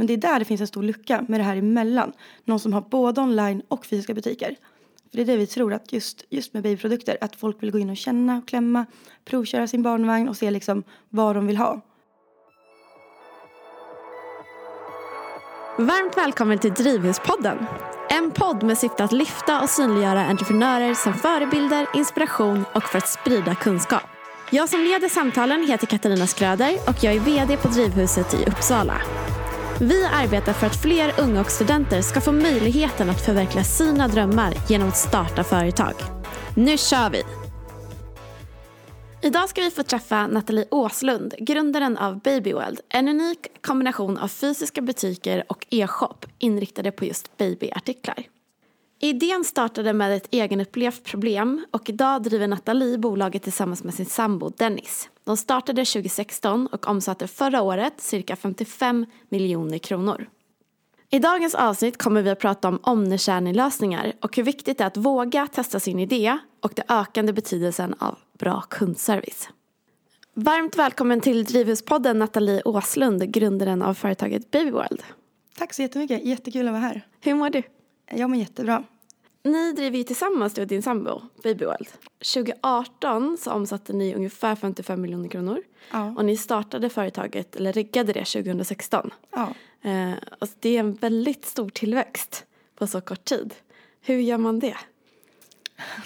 Men det är där det finns en stor lucka med det här emellan. Någon som har både online och fysiska butiker. För det är det vi tror att just, just med babyprodukter, att folk vill gå in och känna och klämma, provköra sin barnvagn och se liksom vad de vill ha. Varmt välkommen till Drivhuspodden. En podd med syfte att lyfta och synliggöra entreprenörer som förebilder, inspiration och för att sprida kunskap. Jag som leder samtalen heter Katarina Skröder och jag är VD på Drivhuset i Uppsala. Vi arbetar för att fler unga och studenter ska få möjligheten att förverkliga sina drömmar genom att starta företag. Nu kör vi! Idag ska vi få träffa Nathalie Åslund, grundaren av Babyworld. En unik kombination av fysiska butiker och e-shop inriktade på just babyartiklar. Idén startade med ett egenupplevt problem och idag driver Nathalie bolaget tillsammans med sin sambo Dennis. De startade 2016 och omsatte förra året cirka 55 miljoner kronor. I dagens avsnitt kommer vi att prata om omnichannel-lösningar och hur viktigt det är att våga testa sin idé och den ökande betydelsen av bra kundservice. Varmt välkommen till Drivhuspodden Nathalie Åslund, grundaren av företaget Babyworld. Tack så jättemycket, jättekul att vara här. Hur mår du? Jag mår jättebra. Ni driver ju tillsammans, du och din sambo, Babyworld. 2018 så omsatte ni ungefär 55 miljoner kronor. Ja. Och ni startade företaget, eller riggade det 2016. Ja. Eh, och det är en väldigt stor tillväxt på så kort tid. Hur gör man det?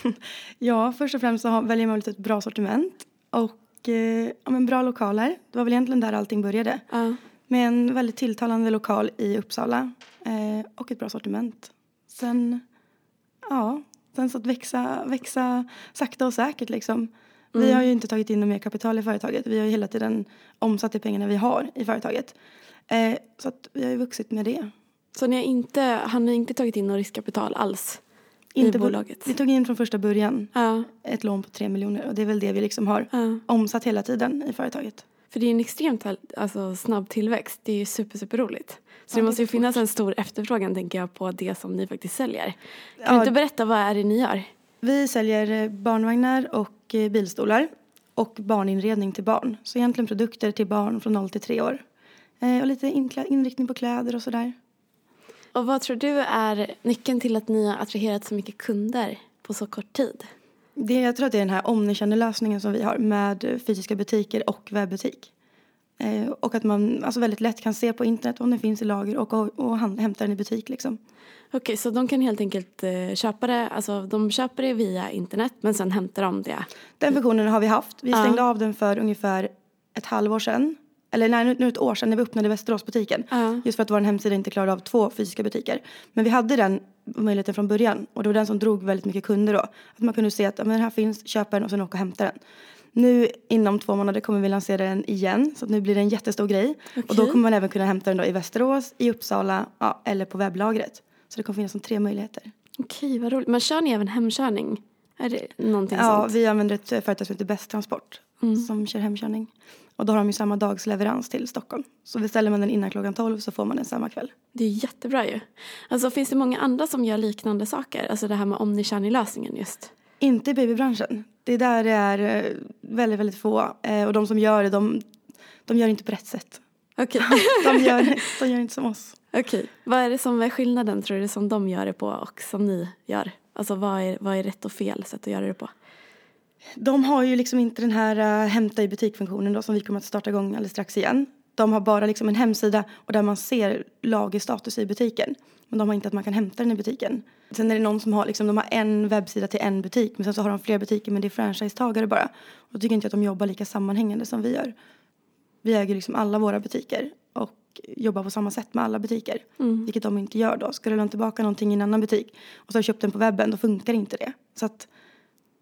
ja, först och främst så har- väljer man ett bra sortiment och eh, ja, men bra lokaler. Det var väl egentligen där allting började. Ja. Med en väldigt tilltalande lokal i Uppsala eh, och ett bra sortiment. Sen, ja, sen så att växa, växa sakta och säkert liksom. Vi har ju inte tagit in mer kapital i företaget. Vi har ju hela tiden omsatt de pengarna vi har i företaget. Eh, så att vi har ju vuxit med det. Så ni har, inte, har ni inte tagit in något riskkapital alls i Inte på- bolaget? Vi tog in från första början Ja, ett lån på tre miljoner och det är väl det vi liksom har ja. omsatt hela tiden i företaget. För det är en extremt alltså, snabb tillväxt. Det är ju super, super roligt. Så Ja, det måste ju finnas en stor efterfrågan tänker jag på det som ni faktiskt säljer. Kan Ja. du inte berätta vad är det ni gör? Vi säljer eh, barnvagnar och eh, bilstolar och barninredning till barn. Så egentligen produkter till barn från 0 till 3 år. Eh, och lite inriktning på kläder och sådär. Och vad tror du är nyckeln till att ni har attraherat så mycket kunder på så kort tid? Det, jag tror att det är den här omnichannel-lösningen som vi har med fysiska butiker och webbutik. Eh, och att man alltså väldigt lätt kan se på internet om den finns i lager och, och, och hämta den i butik liksom. Okej, så de kan helt enkelt eh, köpa det, alltså de köper det via internet men sen hämtar de det. Den funktionen har vi haft. Vi stängde av den för ungefär ett halvår sedan. Eller nej, nu nu ett år sedan när vi öppnade Västeråsbutiken. Ja. Just för att vår hemsida inte klarade av två fysiska butiker. Men vi hade den möjligheten från början. Och det var den som drog väldigt mycket kunder då. Att man kunde se att men här finns, köp den och sen åka och hämta den. Nu inom två månader kommer vi lansera den igen. Så nu blir det en jättestor grej. Och då kommer man även kunna hämta den då i Västerås, i Uppsala ja, eller på webblagret. Så det kommer finnas som tre möjligheter. Okej, vad roligt. Men kör ni även hemkörning? Är det någonting Ja, sånt? vi använder ett företag som heter Bäst Transport Mm. som kör hemkörning. Och då har de ju samma dags leverans till Stockholm. Så beställer man den innan klockan 12 så får man den samma kväll. Det är jättebra ju. Alltså finns det många andra som gör liknande saker? Alltså det här med omnichannel-lösningen just. Inte i babybranschen. Det är där det är eh, väldigt, väldigt få. Eh, Och de som gör det, de, de gör inte på rätt sätt. Okej. De gör, de gör inte som oss. Okej. Vad är det som är skillnaden tror du som de gör det på och som ni gör? Alltså vad är, vad är rätt och fel sätt att göra det på? De har ju liksom inte den här uh, hämta i butikfunktionen då som vi kommer att starta igång alldeles strax igen. De har bara liksom en hemsida och där man ser lagerstatus i butiken. Men de har inte att man kan hämta den i butiken. Sen är det någon som har liksom, de har en webbsida till en butik men sen så har de fler butiker men det är franchisetagare bara. Och då tycker inte jag att de jobbar lika sammanhängande som vi gör. Vi äger liksom alla våra butiker och jobbar på samma sätt med alla butiker. Mm. Vilket de inte gör då. Ska du lämna tillbaka någonting i en annan butik och så har du köpt den på webben då funkar inte det. Så att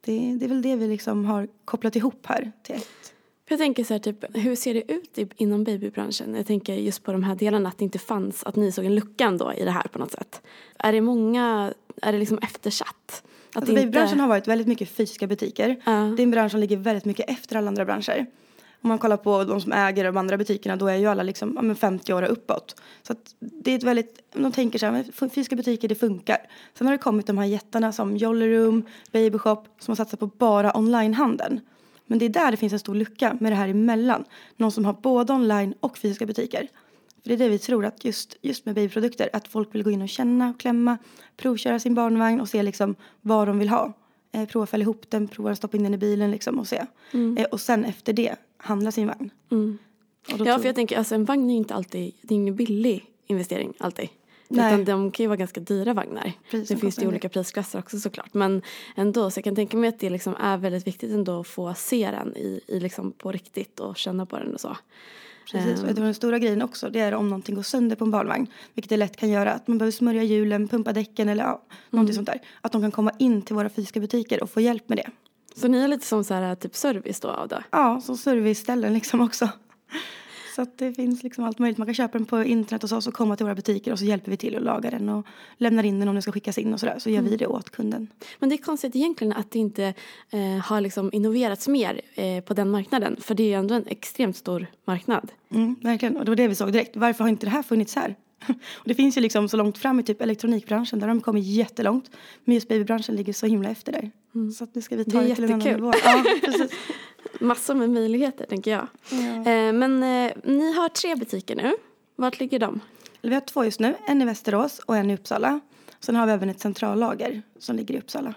det, det är väl det vi liksom har kopplat ihop här till ett. Jag tänker så här, typ, hur ser det ut i, inom babybranschen? Jag tänker just på de här delarna, att det inte fanns, att ni såg en lucka ändå i det här på något sätt. Är det många, är det liksom eftersatt? Att Alltså, babybranschen har varit väldigt mycket fysiska butiker. Ja. Det är en bransch som ligger väldigt mycket efter alla andra branscher. Om man kollar på de som äger de andra butikerna då är ju alla liksom, ja, men 50 år och uppåt. Så att det är ett väldigt, de tänker så här, fysiska butiker det funkar. Sen har det kommit de här jättarna som Jolly Room, Baby Shop som har satsat på bara onlinehandeln. Men det är där det finns en stor lucka med det här emellan. Någon som har både online och fysiska butiker. För det är det vi tror att just, just med babyprodukter, att folk vill gå in och känna och klämma, provköra sin barnvagn och se liksom vad de vill ha. Eh, prova att fälla ihop den, prova att stoppa in den i bilen liksom och se. Eh, och sen efter det handla sin vagn. Mm. Ja, tror- för jag tänker, alltså en vagn är ju inte alltid, det är ingen billig investering alltid. Nej. Utan de kan ju vara ganska dyra vagnar. Precis, det de finns ju olika prisklasser också såklart. Men ändå, så jag kan tänka mig att det liksom är väldigt viktigt ändå att få se den i, i liksom på riktigt och känna på den och så. Precis, Ehm. och den stora grejen också det är om någonting går sönder på en barnvagn. Vilket det lätt kan göra. Att man behöver smörja hjulen, pumpa däcken eller ja, någonting sånt där. Att de kan komma in till våra fysiska butiker och få hjälp med det. Så ni är lite som så här, typ service då av det? Ja, som serviceställen liksom också. Så att det finns liksom allt möjligt. Man kan köpa den på internet hos oss och komma till våra butiker och så hjälper vi till att laga den och lämnar in den om den ska skickas in och sådär. Så gör vi det åt kunden. Men det är konstigt egentligen att det inte eh, har liksom innoverats mer eh, på den marknaden. För det är ju ändå en extremt stor marknad. Mm, verkligen, och det var det vi såg direkt. Varför har inte det här funnits här? Och det finns ju liksom så långt fram i typ elektronikbranschen där har de kommit jättelångt. Men just babybranschen ligger så himla efter där. Så att nu ska vi ta Det det, till en annan nivå. Ja, precis. Massor med möjligheter tänker jag. Ja. Eh, men eh, ni har tre butiker nu. Vart ligger de? Vi har två just nu, en i Västerås och en i Uppsala. Sen har vi även ett centrallager som ligger i Uppsala.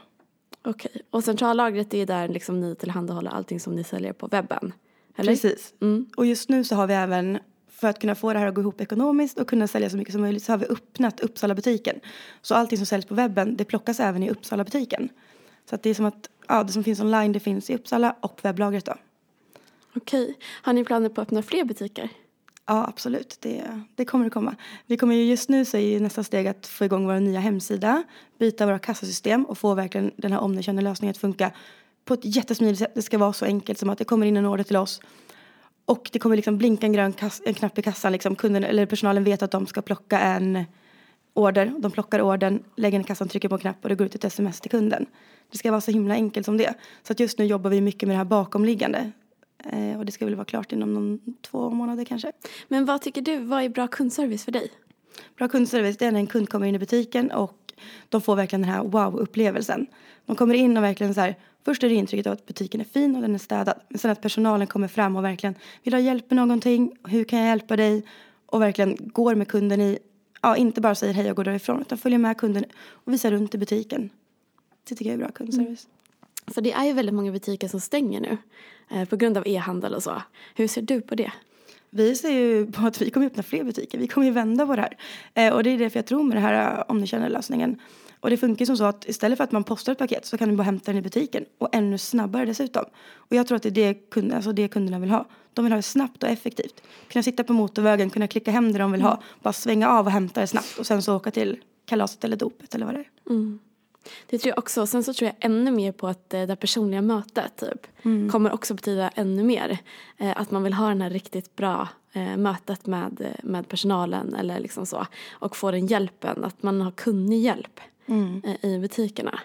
Okej. Och centrallagret är där liksom ni tillhandahåller allting som ni säljer på webben? Eller? Precis. Mm. Och just nu så har vi även, för att kunna få det här att gå ihop ekonomiskt och kunna sälja så mycket som möjligt, så har vi öppnat Uppsala-butiken. Så allting som säljs på webben, det plockas även i Uppsala-butiken. Så att det är som att, ja, det som finns online, det finns i Uppsala och webblagret då. Okej. Har ni planer på att öppna fler butiker? Ja, absolut. Det, det kommer att komma. Vi kommer ju just nu så är ju nästa steg att få igång vår nya hemsida, byta våra kassasystem och få verkligen den här omnichannel-lösningen att funka på ett jättesmidigt sätt. Det ska vara så enkelt som att det kommer in en order till oss och det kommer liksom blinka en grön en knapp i kassan. Liksom kunden, eller personalen vet att de ska plocka en order. De plockar ordern, lägger den i kassan, trycker på en knapp och det går ut ett sms till kunden. Det ska vara så himla enkelt som det. Så att just nu jobbar vi mycket med det här bakomliggande. Eh, och det ska väl vara klart inom någon, två månader kanske. Men vad tycker du, vad är bra kundservice för dig? Bra kundservice det är när en kund kommer in i butiken och de får verkligen den här wow-upplevelsen. De kommer in och verkligen så här, först är det intrycket av att butiken är fin och den är städad. Men sen att personalen kommer fram och verkligen vill ha hjälp med någonting, hur kan jag hjälpa dig? Och verkligen går med kunden i, ja inte bara säger hej och går därifrån utan följer med kunden och visar runt i butiken. Det tycker jag är bra kundservice. Mm. För det är ju väldigt många butiker som stänger nu eh, på grund av e-handel och så. Hur ser du på det? Vi ser ju på att vi kommer öppna fler butiker. Vi kommer ju vända på det här. Eh, och det är därför jag tror med den här uh, omnichannel-lösningen. Och det funkar som så att istället för att man postar ett paket så kan du bara hämta den i butiken. Och ännu snabbare dessutom. Och jag tror att det är det, kund, alltså det kunderna vill ha. De vill ha det snabbt och effektivt. Kunna sitta på motorvägen, kunna klicka hem det de vill ha. Bara svänga av och hämta det snabbt. Och sen så åka till kalaset eller dopet eller vad det är. Det tror jag också. Sen så tror jag ännu mer på att eh, det personliga mötet typ, kommer också betyda ännu mer. Eh, att man vill ha den här riktigt bra eh, mötet med, med personalen eller liksom så. Och få den hjälpen, att man har kunnig hjälp eh, i butikerna.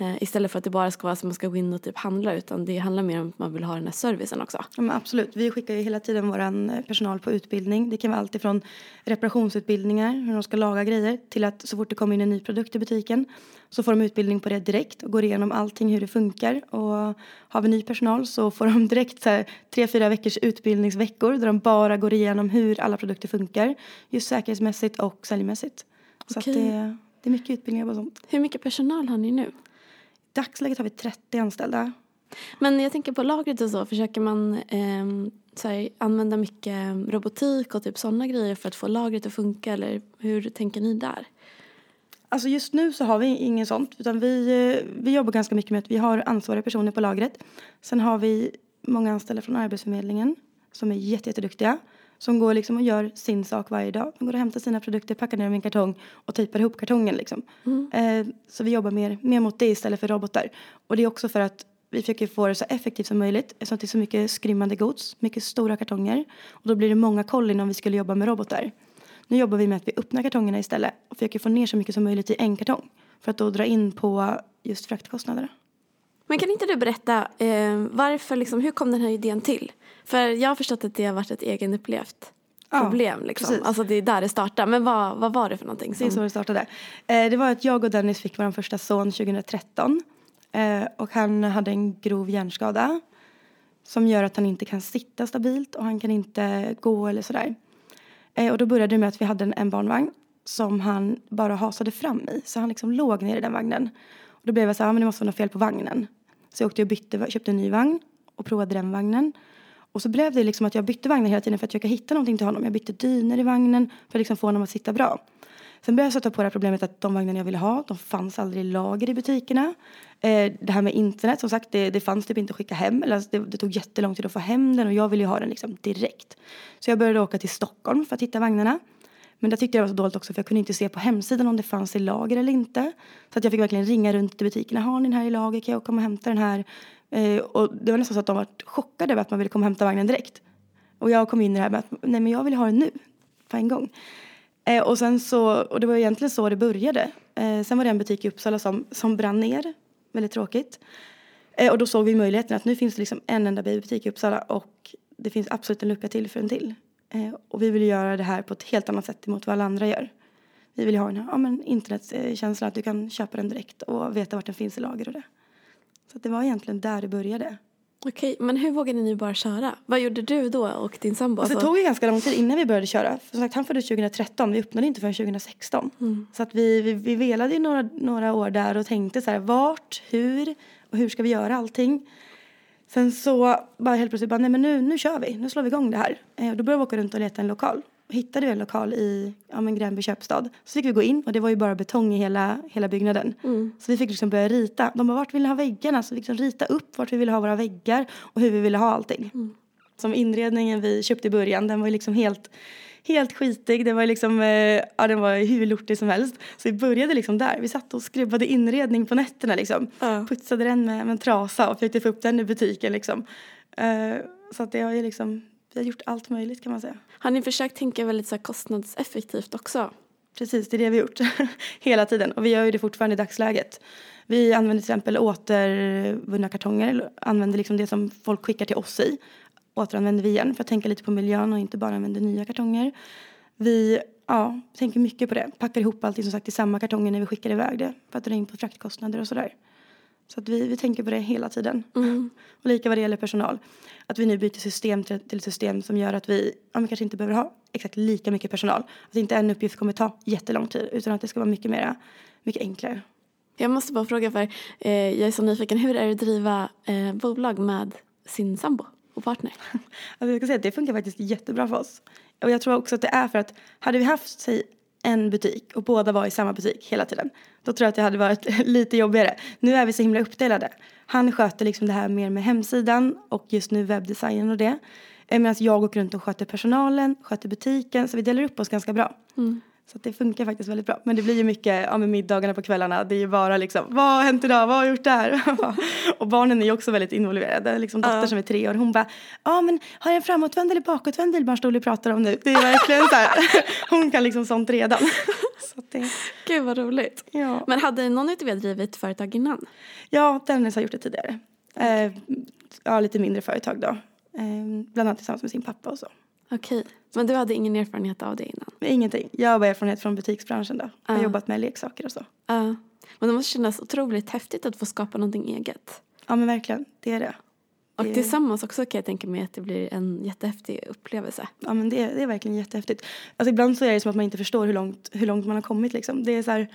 Eh, istället för att det bara ska vara som man ska gå in och typ handla utan det handlar mer om att man vill ha den här servicen också. Ja, men absolut. Vi skickar ju hela tiden vår personal på utbildning. Det kan vara allt ifrån reparationsutbildningar, hur de ska laga grejer, till att så fort det kommer in en ny produkt i butiken så får de utbildning på det direkt och går igenom allting hur det funkar. Och har vi ny personal så får de direkt så här, tre, fyra veckors utbildningsveckor där de bara går igenom hur alla produkter funkar. Just säkerhetsmässigt och säljmässigt. Så att det, det är mycket utbildningar på sånt. Hur mycket personal har ni nu? Dagsläget har vi 30 anställda. Men jag tänker på lagret och så, försöker man ehm, så här, använda mycket robotik och typ sådana grejer för att få lagret att funka eller hur tänker ni där? Alltså just nu så har vi ingen sånt utan vi, eh, vi jobbar ganska mycket med att vi har ansvariga personer på lagret. Sen har vi många anställda från Arbetsförmedlingen som är jätte, jätteduktiga. Som går liksom och gör sin sak varje dag. De går och hämtar sina produkter, packar ner dem i en kartong och tejpar ihop kartongen liksom. Eh, så vi jobbar mer, mer mot det istället för robotar. Och det är också för att vi försöker få det så effektivt som möjligt eftersom det är så mycket skrymmande gods, mycket stora kartonger. Och då blir det många kollin om vi skulle jobba med robotar. Nu jobbar vi med att vi öppnar kartongerna istället och försöker få ner så mycket som möjligt i en kartong. För att då dra in på just fraktkostnaderna. Men kan inte du berätta eh, varför, liksom, hur kom den här idén till? För jag har förstått att det har varit ett egenupplevt Ja, problem. Liksom. precis. Alltså det är där det startar. Men vad, vad var det för någonting? Det är Som, så det startade. Eh, det var att jag och Dennis fick vår första son 2013. Eh, och han hade en grov hjärnskada. Som gör att han inte kan sitta stabilt och han kan inte gå eller sådär. Eh, och då började det med att vi hade en, en barnvagn som han bara hasade fram i. Så han liksom låg ner i den vagnen. Och då blev jag så här, ja, men det måste vara något fel på vagnen. Så jag åkte och bytte, köpte en ny vagn och provade den vagnen. Och så blev det liksom att jag bytte vagnar hela tiden för att försöka hitta någonting till honom. Jag bytte dyner i vagnen för att liksom få honom att sitta bra. Sen började jag stöta på det här problemet att de vagnar jag ville ha, de fanns aldrig i lager i butikerna. Eh, det här med internet, som sagt, det, det fanns typ inte att skicka hem. Eller alltså det, det, tog jättelång tid att få hem den och jag ville ju ha den liksom direkt. Så jag började åka till Stockholm för att hitta vagnarna. Men det tyckte jag var så dåligt också för jag kunde inte se på hemsidan om det fanns i lager eller inte. Så att jag fick verkligen ringa runt till butikerna. Har ni den här i lager? Kan jag komma och hämta den här? Eh, och det var nästan så att de var chockade över att man ville komma och hämta vagnen direkt. Och jag kom in i det här med att nej men jag vill ha den nu. På en gång. Eh, och sen så, och det var egentligen så det började. Eh, sen var det en butik i Uppsala som, som brann ner. Väldigt tråkigt. Eh, och då såg vi möjligheten att nu finns det liksom en enda babybutik i Uppsala och det finns absolut en lucka till för en till. Eh, och vi vill göra det här på ett helt annat sätt emot vad alla andra gör. Vi vill ha den här ja, men internetkänslan att du kan köpa den direkt och veta vart den finns i lager och det. Så det var egentligen där det började. Okej, men hur vågade ni bara köra? Vad gjorde du då och din sambo? Alltså, det tog ju ganska lång tid innan vi började köra. För som sagt, han föddes 2013, vi öppnade inte förrän 2016. Mm. Så att vi, vi, vi velade ju några, några år där och tänkte så här, vart, hur och hur ska vi göra allting? Sen så bara helt plötsligt bara, nej men nu, nu kör vi, nu slår vi igång det här. Eh, då började vi åka runt och leta en lokal. Hittade vi en lokal i ja, men Gränby köpstad. Så fick vi gå in och det var ju bara betong i hela, hela byggnaden. Mm. Så vi fick liksom börja rita. De bara, vart vill ni ha väggarna? Så vi fick liksom rita upp vart vi ville ha våra väggar och hur vi ville ha allting. Mm. Som inredningen vi köpte i början, den var ju liksom helt helt skitig. Det var liksom, eh, ja den var hur lortig som helst. Så vi började liksom där. Vi satt och skrubbade inredning på nätterna liksom. Uh. Putsade den med, med en trasa och försökte få upp den i butiken liksom. Uh, så att det har ju liksom, vi har gjort allt möjligt kan man säga. Har ni försökt tänka väldigt så kostnadseffektivt också? Precis, det är det vi har gjort hela tiden och vi gör ju det fortfarande i dagsläget. Vi använder till exempel återvunna kartonger, använder liksom det som folk skickar till oss i återanvänder vi igen för att tänka lite på miljön och inte bara använder nya kartonger. Vi ja, tänker mycket på det. Packar ihop allting som sagt i samma kartonger när vi skickar iväg det för att dra in på fraktkostnader och sådär. Så att vi, vi tänker på det hela tiden. Mm. Och lika vad det gäller personal. Att vi nu byter system till, till system som gör att vi ja, kanske inte behöver ha exakt lika mycket personal. Att inte en uppgift kommer ta jättelång tid utan att det ska vara mycket mer, mycket enklare. Jag måste bara fråga för eh, jag är så nyfiken. Hur är det att driva eh, bolag med sin sambo? Och partner? Alltså jag ska säga att det funkar faktiskt jättebra för oss. Och jag tror också att det är för att hade vi haft säg, en butik och båda var i samma butik hela tiden. Då tror jag att det hade varit lite jobbigare. Nu är vi så himla uppdelade. Han sköter liksom det här mer med hemsidan och just nu webbdesignen och det. Eh, medan jag åker runt och sköter personalen, sköter butiken. Så vi delar upp oss ganska bra. Mm. Så det funkar faktiskt väldigt bra. Men det blir ju mycket, ja med middagarna på kvällarna, det är ju bara liksom, vad har hänt idag, vad har jag gjort där? och barnen är ju också väldigt involverade. Liksom dotter uh. som är tre år, hon bara, ja men har jag en framåtvänd eller bakåtvänd bilbarnstol du pratar om nu? Det är verkligen så här, hon kan liksom sånt redan. så det... Gud vad roligt. Ja. Men hade någon av er drivit företag innan? Ja, Dennis har gjort det tidigare. Eh, ja, lite mindre företag då. Eh, bland annat tillsammans med sin pappa och så. Okej. Men du hade ingen erfarenhet av det innan? Ingenting. Jag har bara erfarenhet från butiksbranschen då. Jag har jobbat med leksaker och så. Ja. Men det måste kännas otroligt häftigt att få skapa någonting eget. Ja men verkligen, det är det. Och det... tillsammans också kan jag tänka mig att det blir en jättehäftig upplevelse. Ja men det, det är verkligen jättehäftigt. Alltså ibland så är det som att man inte förstår hur långt, hur långt man har kommit liksom. Det är så här,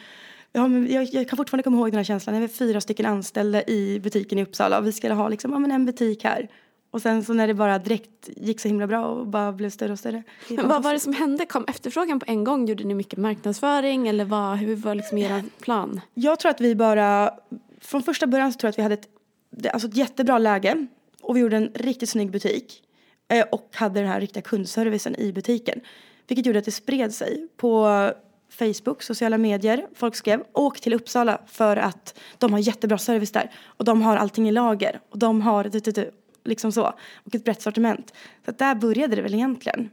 Ja, men jag, jag, kan fortfarande komma ihåg den här känslan. Jag var fyra stycken anställda i butiken i Uppsala och vi skulle ha liksom, ja, men en butik här. Och sen så när det bara direkt gick så himla bra och bara blev större och större. Men vad var det som hände? Kom efterfrågan på en gång? Gjorde ni mycket marknadsföring eller vad, hur var liksom er plan? Jag tror att vi bara, från första början så tror jag att vi hade ett, alltså ett jättebra läge och vi gjorde en riktigt snygg butik eh, och hade den här riktiga kundservicen i butiken. Vilket gjorde att det spred sig på Facebook, sociala medier. Folk skrev åk till Uppsala för att de har jättebra service där och de har allting i lager och de har liksom så. Och ett brett sortiment. Så att där började det väl egentligen.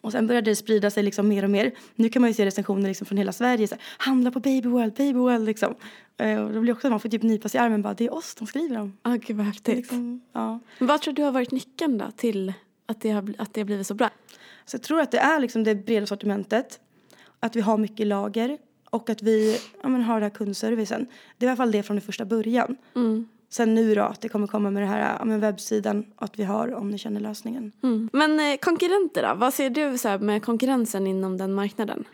Och sen började det sprida sig liksom mer och mer. Nu kan man ju se recensioner liksom från hela Sverige. Så här, Handla på Baby World, Baby World liksom. Uh, och då blir också man får typ nypa sig i armen bara, det är oss de skriver om. Ah, gud vad häftigt. Liksom, ja. Men vad tror du har varit nyckeln då till att det har, att det har blivit så bra? Så jag tror att det är liksom det breda sortimentet. Att vi har mycket lager och att vi ja, men har den här kundservicen. Det var i alla fall det från den första början. Mm. Sen nu då att det kommer komma med det här ja, med webbsidan att vi har om ni känner lösningen. Mm. Men eh, konkurrenter då? Vad ser du så med konkurrensen inom den marknaden?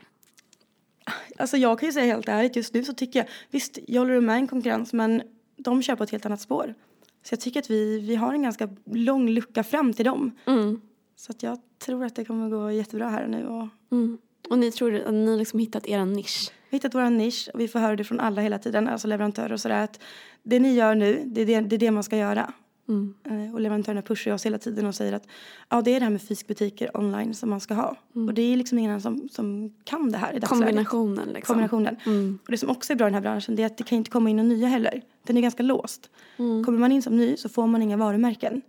Alltså jag kan ju säga helt ärligt just nu så tycker jag visst jag håller med en konkurrens men de kör på ett helt annat spår. Så jag tycker att vi, vi har en ganska lång lucka fram till dem. Mm. Så att jag tror att det kommer gå jättebra här nu. Och Mm. Och ni tror att ni liksom hittat er nisch? Vi har hittat vår nisch och vi får höra det från alla hela tiden, alltså leverantörer och sådär att det ni gör nu, det är det, det, är det man ska göra. Mm. Eh, Och leverantörerna pushar oss hela tiden och säger att ja, det är det här med fysikbutiker online som man ska ha. Och det är liksom ingen annan som, som kan det här i dagsläget. Kombinationen liksom. Kombinationen. Mm. Och det som också är bra i den här branschen det är att det kan inte komma in några nya heller. Den är ganska låst. Mm. Kommer man in som ny så får man inga varumärken.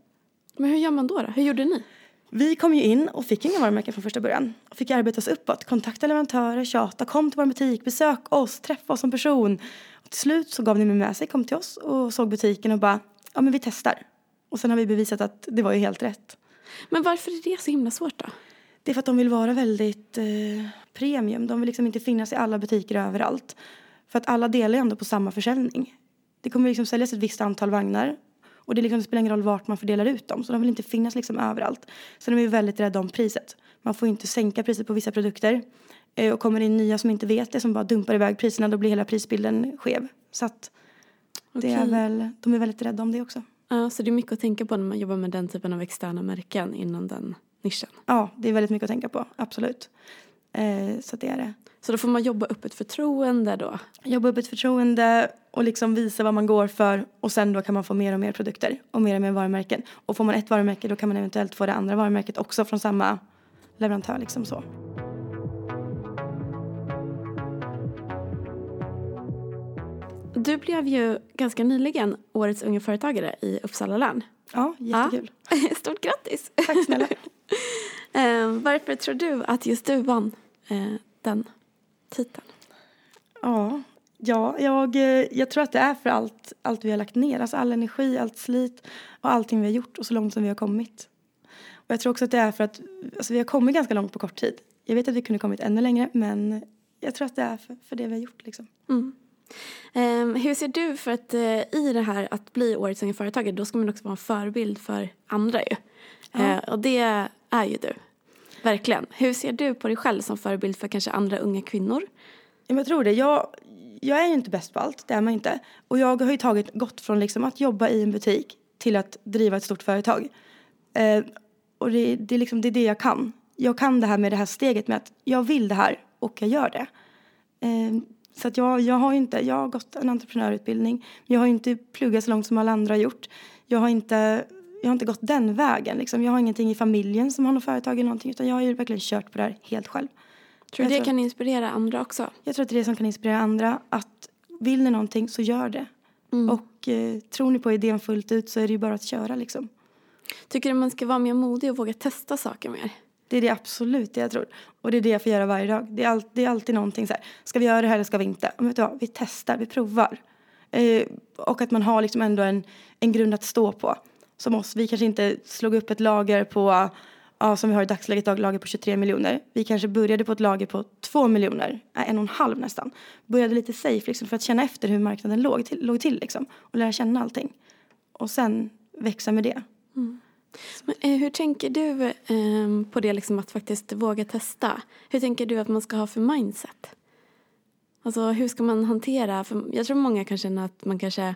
Men hur gör man då, då? Hur gjorde ni? Vi kom ju in och fick inga varumärken från första början. Och fick arbeta oss uppåt. Kontakta leverantörer, tjata, kom till vår butik, besök oss, träffa oss som person. Och till slut så gav ni mig med sig, kom till oss och såg butiken och bara, ja men vi testar. Och sen har vi bevisat att det var ju helt rätt. Men varför är det så himla svårt då? Det är för att de vill vara väldigt eh, premium. De vill liksom inte finnas i alla butiker överallt. För att alla delar ju ändå på samma försäljning. Det kommer liksom säljas ett visst antal vagnar. Och det, liksom, det spelar ingen roll vart man fördelar ut dem. Så de vill inte finnas liksom överallt. Så de är väldigt rädda om priset. Man får inte sänka priset på vissa produkter. Eh, och kommer det in nya som inte vet det, som bara dumpar iväg priserna, då blir hela prisbilden skev. Så att det är väl, de är väldigt rädda om det också. Ja, så det är mycket att tänka på när man jobbar med den typen av externa märken inom den nischen. Ja, det är väldigt mycket att tänka på, absolut. Eh, så det är det. Så då får man jobba upp ett förtroende då. jobba upp ett förtroende och liksom visa vad man går för och sen då kan man få mer och mer produkter och mer och mer varumärken. Och får man ett varumärke då kan man eventuellt få det andra varumärket också från samma leverantör liksom så. Du blev ju ganska nyligen Årets unga företagare i Uppsala län. Ja, jättekul. Stort grattis! Tack snälla. Eh, varför tror du att just du vann eh, den titeln? Ja, ja jag, eh, jag tror att det är för allt, allt vi har lagt ner. Alltså all energi, allt slit och allting vi har gjort och så långt som vi har kommit. Och jag tror också att det är för att alltså vi har kommit ganska långt på kort tid. Jag vet att vi kunde kommit ännu längre men jag tror att det är för, för det vi har gjort liksom. Mm. Eh, hur ser du för att eh, i det här att bli Årets unga företagare då ska man också vara en förebild för andra ju. Eh, och det är ju du. Verkligen. Hur ser du på dig själv som förebild för kanske andra unga kvinnor? Jag tror det. Jag, jag är ju inte bäst på allt, det är man inte. Och jag har ju tagit, gått från liksom att jobba i en butik till att driva ett stort företag. Eh, och det, det, är liksom, det är det jag kan. Jag kan det här med det här steget med att jag vill det här och jag gör det. Eh, så att jag, jag har ju inte, jag har gått en entreprenörutbildning. Jag har ju inte pluggat så långt som alla andra har gjort. Jag har inte, jag har inte gått den vägen liksom. Jag har ingenting i familjen som har något företag eller någonting. Utan jag har ju verkligen kört på det här helt själv. Tror du Jag det tror- kan inspirera andra också? Jag tror att det är det som kan inspirera andra. Att vill ni någonting så gör det. Mm. Och eh, tror ni på idén fullt ut så är det ju bara att köra liksom. Tycker du man ska vara mer modig och våga testa saker mer? Det är det absolut det jag tror. Och det är det jag får göra varje dag. Det är, all, det är alltid någonting så här. Ska vi göra det här eller ska vi inte? Men vet du vad? Vi testar, vi provar. Eh, och att man har liksom ändå en, en grund att stå på. Som oss, vi kanske inte slog upp ett lager på, ja, som vi har i dagsläget, ett lager på 23 miljoner. Vi kanske började på ett lager på 2 miljoner, nej, en och en halv nästan. Började lite safe liksom, för att känna efter hur marknaden låg till, låg till liksom. Och lära känna allting. Och sen växa med det. Mm. Men, eh, hur tänker du eh, på det liksom att faktiskt våga testa? Hur tänker du att man ska ha för mindset? Alltså hur ska man hantera? För jag tror många kan känna att man kanske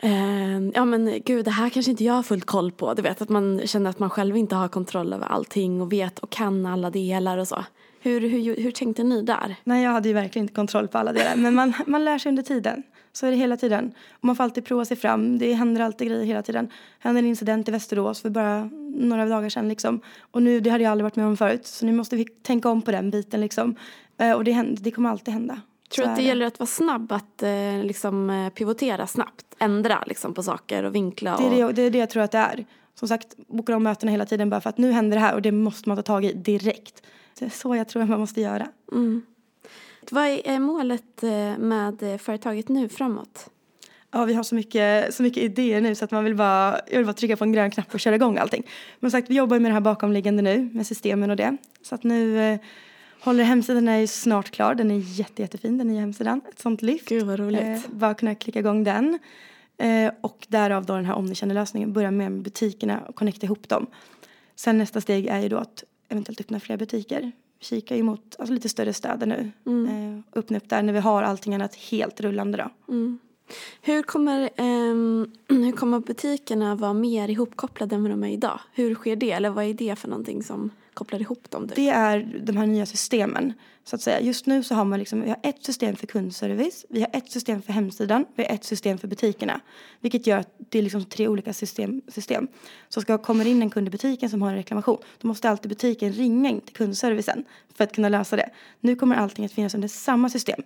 ehm, ja men gud det här kanske inte jag har fullt koll på. Du vet att man känner att man själv inte har kontroll över allting och vet och kan alla delar och så. Hur, hur, hur tänkte ni där? Nej, jag hade ju verkligen inte kontroll på alla delar. Men man, man lär sig under tiden. Så är det hela tiden. Och man får alltid prova sig fram. Det händer alltid grejer hela tiden. Det hände en incident i Västerås för bara några dagar sedan liksom. Och nu, det hade jag aldrig varit med om förut. Så nu måste vi tänka om på den biten liksom. Eh, Och det, händer, det kommer alltid hända. Tror du att det gäller att vara snabb, att eh, liksom, eh, pivotera snabbt, ändra liksom, på saker och vinkla? Och... Det är det, det är det jag tror att det är. Som sagt, bokar om mötena hela tiden bara för att nu händer det här och det måste man ta tag i direkt. Det är så jag tror att man måste göra. Mm. Vad är målet eh, med eh, företaget nu framåt? Ja, vi har så mycket, så mycket idéer nu så att man vill bara, jag vill bara trycka på en grön knapp och köra igång allting. Men som sagt, vi jobbar med det här bakomliggande nu, med systemen och det. Så att nu, Håller hemsidan är snart klar. Den är jätte, jättefin, den nya hemsidan. Ett sånt lyft. Gud vad roligt. Eh, bara kunna klicka igång den. Eh, och därav då den här omnichannel-lösningen. Börja med butikerna och connecta ihop dem. Sen nästa steg är ju då att eventuellt öppna fler butiker. Vi kikar ju mot alltså, lite större städer nu. Mm. Eh, öppna upp där när vi har allting annat helt rullande då. Mm. Hur, kommer, ehm, hur kommer butikerna vara mer ihopkopplade än vad de är idag? Hur sker det? Eller vad är det för någonting som kopplar ihop dem? Typ? Det är de här nya systemen. Så att säga. Just nu så har man liksom, vi har ett system för kundservice, vi har ett system för hemsidan, vi har ett system för butikerna. Vilket gör att det är liksom tre olika system. system. Så ska kommer in en kund i butiken som har en reklamation, då måste alltid butiken ringa in till kundservicen för att kunna lösa det. Nu kommer allting att finnas under samma system.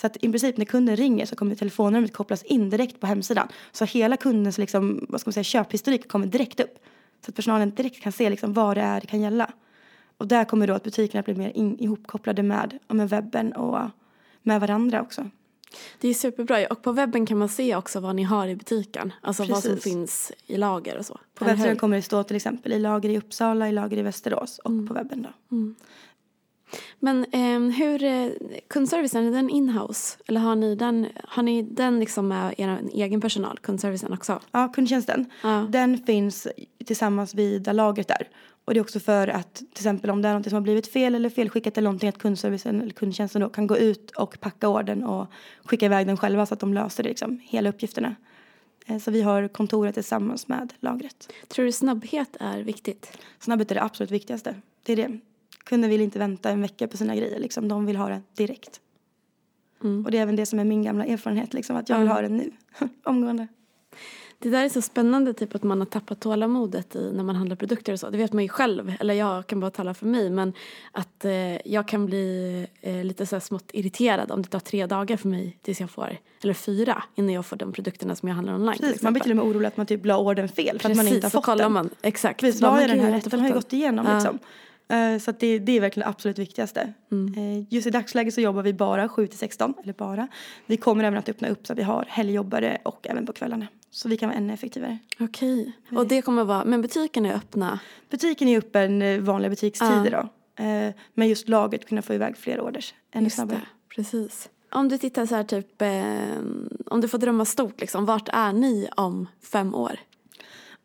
Så att i princip när kunden ringer så kommer telefonnumret kopplas in direkt på hemsidan. Så hela kundens liksom, vad ska man säga, köphistorik kommer direkt upp. Så att personalen direkt kan se liksom vad det är det kan gälla. Och där kommer då att butikerna bli mer in, ihopkopplade med, med webben och med varandra också. Det är superbra. Och på webben kan man se också vad ni har i butiken. Alltså vad som Precis. finns i lager och så. På hur? kommer det stå till exempel i lager i Uppsala, i lager i Västerås och Mm. på webben då. Men ehm, hur, eh, kundservicen, är den inhouse? Eller har ni den, har ni den liksom med er egen personal, kundservicen också? Ja, kundtjänsten. Ja. Den finns tillsammans vid lagret där. Och det är också för att till exempel om det är något som har blivit fel eller felskickat eller någonting att kundservicen eller kundtjänsten då kan gå ut och packa orden och skicka iväg den själva så att de löser det liksom, hela uppgifterna. Eh, Så vi har kontoret tillsammans med lagret. Tror du snabbhet är viktigt? Snabbhet är det absolut viktigaste. Det är det. Kunder vill inte vänta en vecka på sina grejer liksom. De vill ha det direkt. Mm. Och det är även det som är min gamla erfarenhet liksom. Att jag vill Ja. ha det nu. Omgående. Det där är så spännande typ att man har tappat tålamodet i när man handlar produkter och så. Det vet man ju själv, eller jag kan bara tala för mig. Men att eh, jag kan bli eh, lite så här smått irriterad om det tar tre dagar för mig tills jag får, eller fyra innan jag får de produkterna som jag handlar online. Precis, man blir till och med orolig att man typ la orden fel för att man inte har Precis, fått den. man. Exakt. Precis, vad är den här rätten? Den har ju gått igenom Ja. liksom. Eh, Så det, det är verkligen det absolut viktigaste. Mm. Eh, Just i dagsläget så jobbar vi bara 7 till 16, eller bara. Vi kommer även att öppna upp så att vi har helgjobbare och även på kvällarna. Så vi kan vara ännu effektivare. Okej. Och det kommer vara, men butikerna är öppna? Butiken är öppen eh, vanliga butikstider då. Eh, Men just lagret kunna få iväg fler orders ännu Just snabbare. det, precis. Om du tittar så här typ, eh, om du får drömma stort liksom, vart är ni om fem år?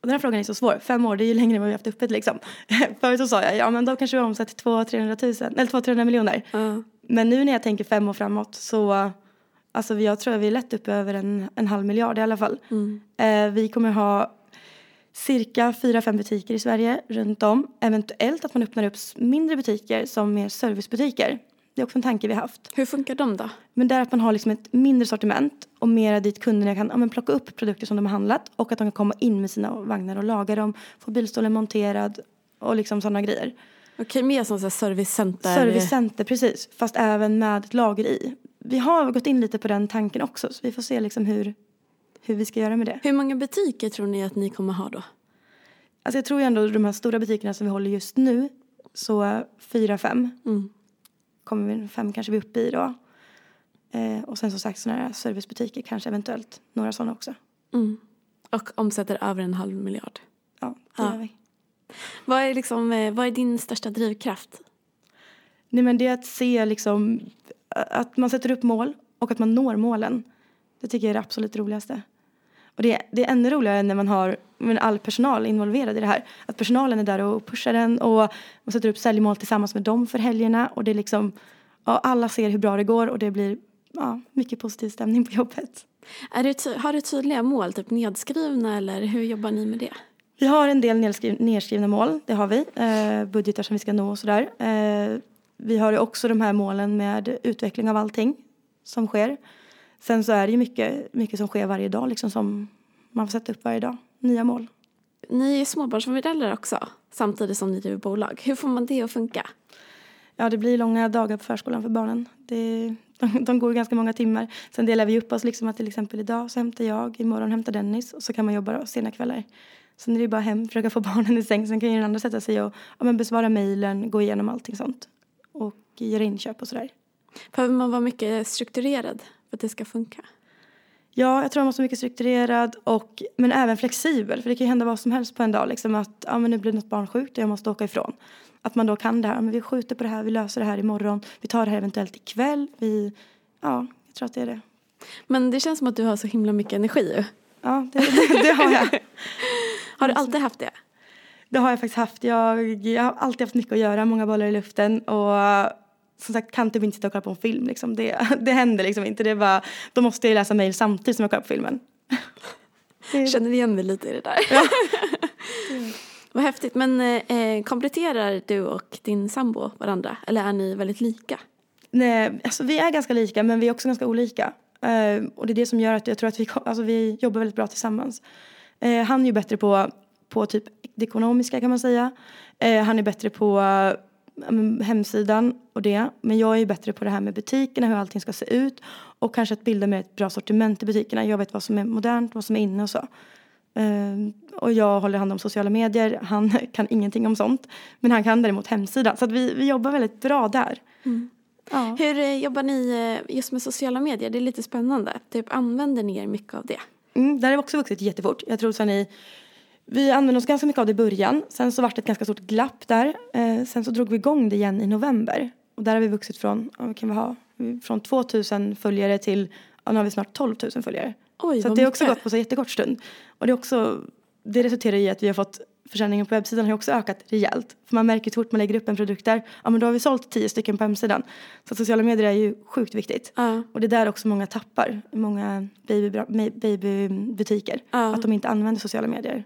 Och den här frågan är så svår. Fem år, det är ju längre än vad vi har haft öppet liksom. Förut så sa jag, ja men då kanske vi har omsatt 200-300 000, eller 200-300 miljoner. Ja. Men nu när jag tänker fem år framåt så, alltså jag tror att vi är lätt uppe över en, en halv miljard i alla fall. Mm. Eh, vi kommer ha cirka fyra, fem butiker i Sverige runt om. Eventuellt att man öppnar upp mindre butiker som mer servicebutiker. Det är också en tanke vi har haft. Hur funkar de då? Men där att man har liksom ett mindre sortiment och mera dit kunderna kan ja, men plocka upp produkter som de har handlat och att de kan komma in med sina vagnar och laga dem, få bilstolen monterad och liksom sådana grejer. Okej, mer som servicecenter? Servicecenter, precis. Fast även med ett lager i. Vi har gått in lite på den tanken också så vi får se liksom hur, hur vi ska göra med det. Hur många butiker tror ni att ni kommer ha då? Alltså jag tror ju ändå de här stora butikerna som vi håller just nu så fyra, fem Mm. Kommer vi, fem kanske vi uppe i då. Eh, och sen som sagt sådana här servicebutiker kanske eventuellt några sådana också. Mm. Och omsätter över en halv miljard. Ja, det Ja. gör vi. Vad är, liksom, eh, vad är din största drivkraft? Nej men det är att se liksom att man sätter upp mål och att man når målen. Det tycker jag är det absolut roligaste. Och det är, det är ännu roligare när man har men, all personal involverad i det här. Att personalen är där och pushar den och man sätter upp säljmål tillsammans med dem för helgerna och det är liksom, ja, alla ser hur bra det går och det blir ja, mycket positiv stämning på jobbet. Är det har du tydliga mål, typ nedskrivna eller hur jobbar ni med det? Vi har en del nedskriv, nedskrivna mål, det har vi. Eh, budgetar som vi ska nå och sådär. Eh, vi har ju också de här målen med utveckling av allting som sker. Sen så är det ju mycket, mycket som sker varje dag liksom som man får sätta upp varje dag. Nya mål. Ni är småbarnsföräldrar också, samtidigt som ni driver bolag. Hur får man det att funka? Ja, det blir långa dagar på förskolan för barnen. Det, de, de går ganska många timmar. Sen delar vi upp oss liksom att till exempel idag så hämtar jag, imorgon hämtar Dennis och så kan man jobba då sena kvällar. Sen är det bara hem, försöka få barnen i säng. Sen kan ju den andra sätta sig och ja, men besvara mejlen, gå igenom allting sånt. Och göra inköp och sådär. Behöver man vara mycket strukturerad för att det ska funka? Ja, jag tror man måste vara mycket strukturerad och, men även flexibel. För det kan hända vad som helst på en dag. Liksom att ja, men nu blir något barn sjukt och jag måste åka ifrån. Att man då kan det här, men vi skjuter på det här, vi löser det här imorgon, vi tar det här eventuellt ikväll, vi, ja, jag tror att det är det. Men det känns som att du har så himla mycket energi. Ja, det, det, det har jag. Har du alltid haft det? Det har jag faktiskt haft. Jag, jag har alltid haft mycket att göra, många bollar i luften och som sagt kan typ inte sitta och kolla på en film liksom. Det, det händer liksom inte. Det är bara, då måste jag läsa mejl samtidigt som jag kollar på filmen. Det... Känner igen mig lite i det där. Ja. Vad häftigt. Men eh, kompletterar du och din sambo varandra? Eller är ni väldigt lika? Nej, alltså vi är ganska lika men vi är också ganska olika. Uh, och det är det som gör att jag tror att vi, alltså vi jobbar väldigt bra tillsammans. Uh, han är ju bättre på, på typ det ekonomiska kan man säga. Uh, han är bättre på hemsidan och det. Men jag är ju bättre på det här med butikerna, hur allting ska se ut. Och kanske att bilda med ett bra sortiment i butikerna. Jag vet vad som är modernt, vad som är inne och så. Uh, och jag håller hand om sociala medier. Han kan ingenting om sånt. Men han kan däremot hemsidan. Så att vi, vi jobbar väldigt bra där. Mm. Ja. Hur eh, jobbar ni eh, just med sociala medier? Det är lite spännande. Typ, använder ni er mycket av det? Mm, där har vi också vuxit jättefort. Jag tror sen i vi använde oss ganska mycket av det i början. Sen så vart det ett ganska stort glapp där. Eh, sen så drog vi igång det igen i november. Och där har vi vuxit från, vad kan vi ha, från 2000 följare till, ja, nu har vi snart 12 000 följare. Oj, så det har också gått på så jättekort stund. Och det, är också, det resulterar i att vi har fått försäljningen på webbsidan har också ökat rejält. För man märker ju fort man lägger upp en produkt där, ja men då har vi sålt tio stycken på hemsidan. Så sociala medier är ju sjukt viktigt. Uh. Och det är där också många tappar, många babybutiker. Uh. Att de inte använder sociala medier.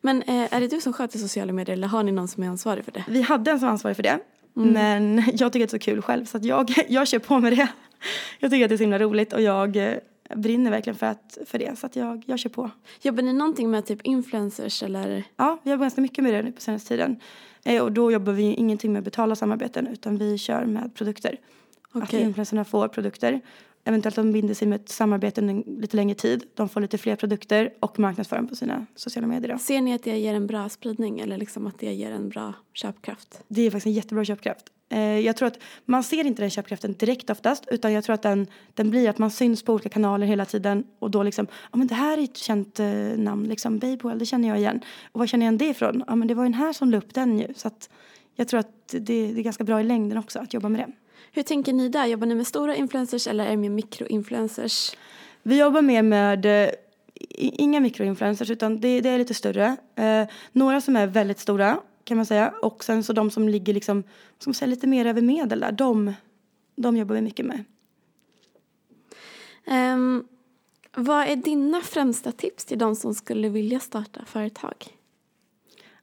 Men eh, är det du som sköter sociala medier eller har ni någon som är ansvarig för det? Vi hade en som var ansvarig för det. Mm. Men jag tycker att det är så kul själv så att jag, jag kör på med det. Jag tycker att det är så himla roligt och jag eh, brinner verkligen för, att, för det så att jag, jag kör på. Jobbar ni någonting med typ influencers eller? Ja, vi jobbar ganska mycket med det nu på senaste tiden. Eh, och då jobbar vi ingenting med betalda samarbeten utan vi kör med produkter. Okay. Att influencerna får produkter eventuellt de binder sig med ett samarbete en lite längre tid. De får lite fler produkter och marknadsför dem på sina sociala medier. Då. Ser ni att det ger en bra spridning eller liksom att det ger en bra köpkraft? Det är faktiskt en jättebra köpkraft. Eh, jag tror att man ser inte den köpkraften direkt oftast utan jag tror att den, den blir att man syns på olika kanaler hela tiden och då liksom, ja men det här är ett känt eh, namn liksom, Babywell, det känner jag igen. Och var känner jag igen det ifrån? Ja men det var den här som la upp den ju. Så att jag tror att det, det är ganska bra i längden också att jobba med det. Hur tänker ni där? Jobbar ni med stora influencers eller är det mer mikroinfluencers? Vi jobbar mer med eh, inga mikroinfluencers utan det, det är lite större. Eh, några som är väldigt stora kan man säga och sen så de som ligger liksom, man säga, lite mer över medel där, de, de jobbar vi mycket med. Um, vad är dina främsta tips till de som skulle vilja starta företag?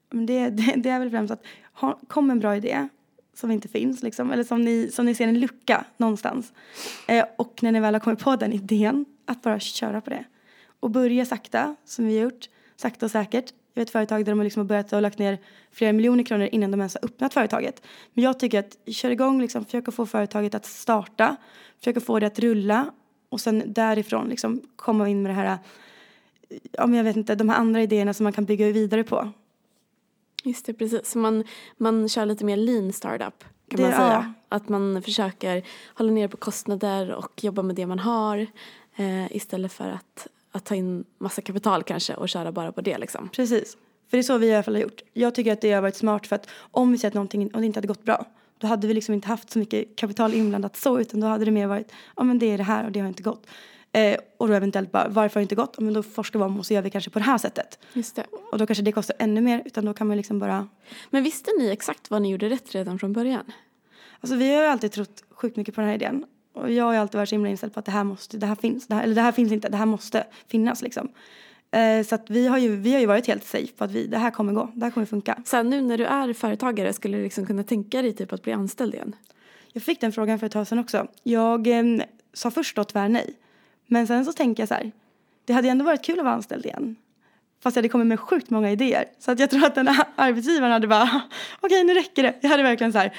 Det, det, det är väl främst att ha, kom en bra idé som inte finns liksom, eller som ni, som ni ser en lucka någonstans. Eh, och när ni väl har kommit på den idén, att bara köra på det. Och börja sakta, som vi har gjort, sakta och säkert. Jag vet företag där de liksom har börjat och lagt ner flera miljoner kronor innan de ens har öppnat företaget. Men jag tycker att kör igång, liksom, försök få företaget att starta, försök få det att rulla och sen därifrån liksom komma in med det här, eh, ja men jag vet inte, de här andra idéerna som man kan bygga vidare på. Just det, precis. Så man, man kör lite mer lean startup kan det, man säga. Ja. Att man försöker hålla ner på kostnader och jobba med det man har eh, istället för att, att ta in massa kapital kanske och köra bara på det liksom. Precis. För det är så vi i alla fall har gjort. Jag tycker att det har varit smart för att om vi ser att någonting om det inte hade gått bra då hade vi liksom inte haft så mycket kapital inblandat så utan då hade det mer varit ja men det är det här och det har inte gått. Eh, och då eventuellt bara, varför har det inte gått? Men då forskar vi om och så gör vi kanske på det här sättet. Just det. Och då kanske det kostar ännu mer utan då kan man liksom bara... Men visste ni exakt vad ni gjorde rätt redan från början? Alltså vi har ju alltid trott sjukt mycket på den här idén. Och jag har ju alltid varit så himla inställd på att det här måste, det här finns, det här, eller det här finns inte, det här måste finnas liksom. Eh, så att vi har, ju, vi har ju varit helt safe på att vi, det här kommer gå, det här kommer funka. Så nu när du är företagare, skulle du liksom kunna tänka dig typ att bli anställd igen? Jag fick den frågan för ett tag sedan också. Jag eh, sa först då tyvärr nej. Men sen så tänker jag så här, det hade ändå varit kul att vara anställd igen. Fast jag hade kommit med sjukt många idéer. Så att jag tror att den här arbetsgivaren hade bara, okej okay, nu räcker det. Jag hade verkligen så här,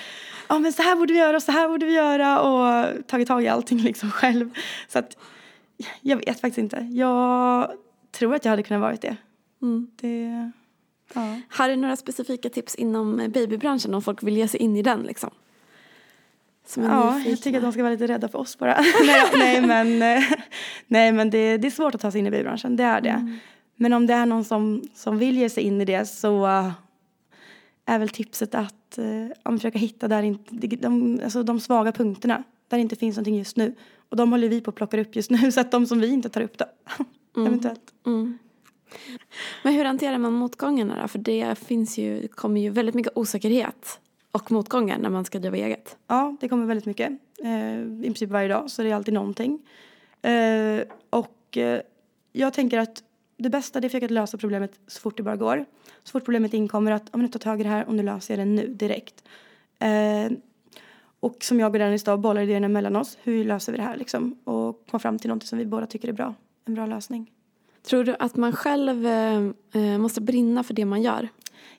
ja men så här borde vi göra och så här borde vi göra och tagit tag i allting liksom själv. Så att jag vet faktiskt inte. Jag tror att jag hade kunnat varit det. Mm. det ja. Har du några specifika tips inom babybranschen om folk vill ge sig in i den liksom? Ja, jag tycker att de ska vara lite rädda för oss bara. nej, nej, men, nej, men det, det är svårt att ta sig in i bilbranschen, det är det. Mm. Men om det är någon som, som vill ge sig in i det så uh, är väl tipset att eh, ja, försöka hitta där inte, de, alltså de svaga punkterna där det inte finns någonting just nu. Och de håller vi på att plocka upp just nu så att de som vi inte tar upp då, eventuellt. Mm. Men hur hanterar man motgångarna då? För det finns ju, kommer ju väldigt mycket osäkerhet och motgångar när man ska driva eget. Ja, det kommer väldigt mycket. Eh, I princip varje dag så det är alltid någonting. Eh, och eh, jag tänker att det bästa det är att försöka lösa problemet så fort det bara går. Så fort problemet inkommer att om du tar tag i det här och nu löser jag det nu direkt. Eh, och som jag och Dennis då bollar idéerna mellan oss. Hur löser vi det här liksom? Och kommer fram till någonting som vi båda tycker är bra. En bra lösning. Tror du att man själv eh, eh, måste brinna för det man gör?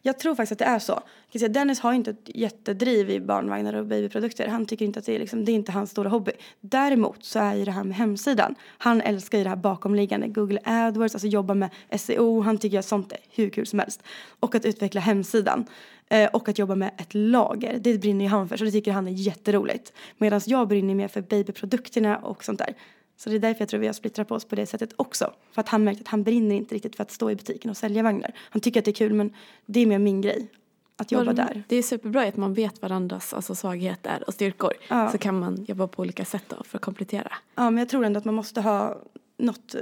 Jag tror faktiskt att det är så. Dennis har inte ett jättedriv i barnvagnar och babyprodukter. Han tycker inte att det är, liksom, det är inte hans stora hobby. Däremot så är ju det här med hemsidan. Han älskar ju det här bakomliggande. Google AdWords, alltså jobba med SEO. Han tycker att sånt är hur kul som helst. Och att utveckla hemsidan. Eh, och att jobba med ett lager. Det brinner ju han för. Så det tycker han är jätteroligt. Medan jag brinner mer för babyprodukterna och sånt där. Så det är därför jag tror vi har splittrat på oss på det sättet också. För att han märkte att han brinner inte riktigt för att stå i butiken och sälja vagnar. Han tycker att det är kul men det är mer min grej. Att jobba där. Det är superbra att man vet varandras alltså, svagheter och styrkor. Ja. Så kan man jobba på olika sätt då för att komplettera. Ja men jag tror ändå att man måste ha något,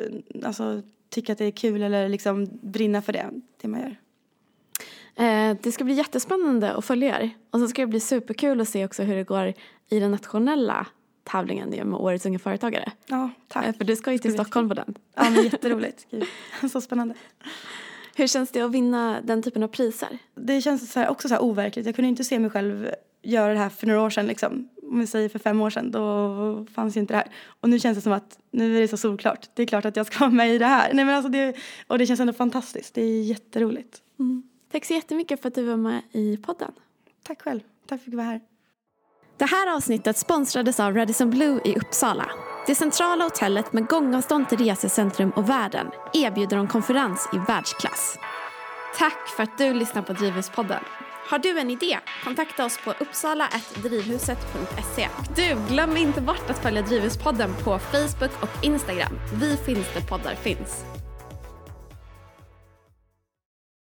alltså tycka att det är kul eller liksom brinna för det, det man gör. Eh, det ska bli jättespännande att följa er. Och så ska det bli superkul att se också hur det går i den nationella tävlingen med Årets unga företagare. Ja, tack. Eh, för du ska ju till Stockholm på den. Ja, men jätteroligt. så spännande. Hur känns det att vinna den typen av priser? Det känns så här, också så här overkligt. Jag kunde inte se mig själv göra det här för några år sedan. Liksom. Om vi säger för fem år sedan, då fanns ju inte det här. Och nu känns det som att nu är det så solklart. Det är klart att jag ska vara med i det här. Nej, men alltså det, och det känns ändå fantastiskt. Det är jätteroligt. Mm. Tack så jättemycket för att du var med i podden. Tack själv. Tack för att jag fick vara här. Det här avsnittet sponsrades av Radisson Blue i Uppsala. Det centrala hotellet med gångavstånd till resecentrum och världen erbjuder en konferens i världsklass. Tack för att du lyssnar på Drivhuspodden. Har du en idé? Kontakta oss på uppsala.drivhuset.se. Du, glöm inte bort att följa Drivhuspodden på Facebook och Instagram. Vi finns där poddar finns.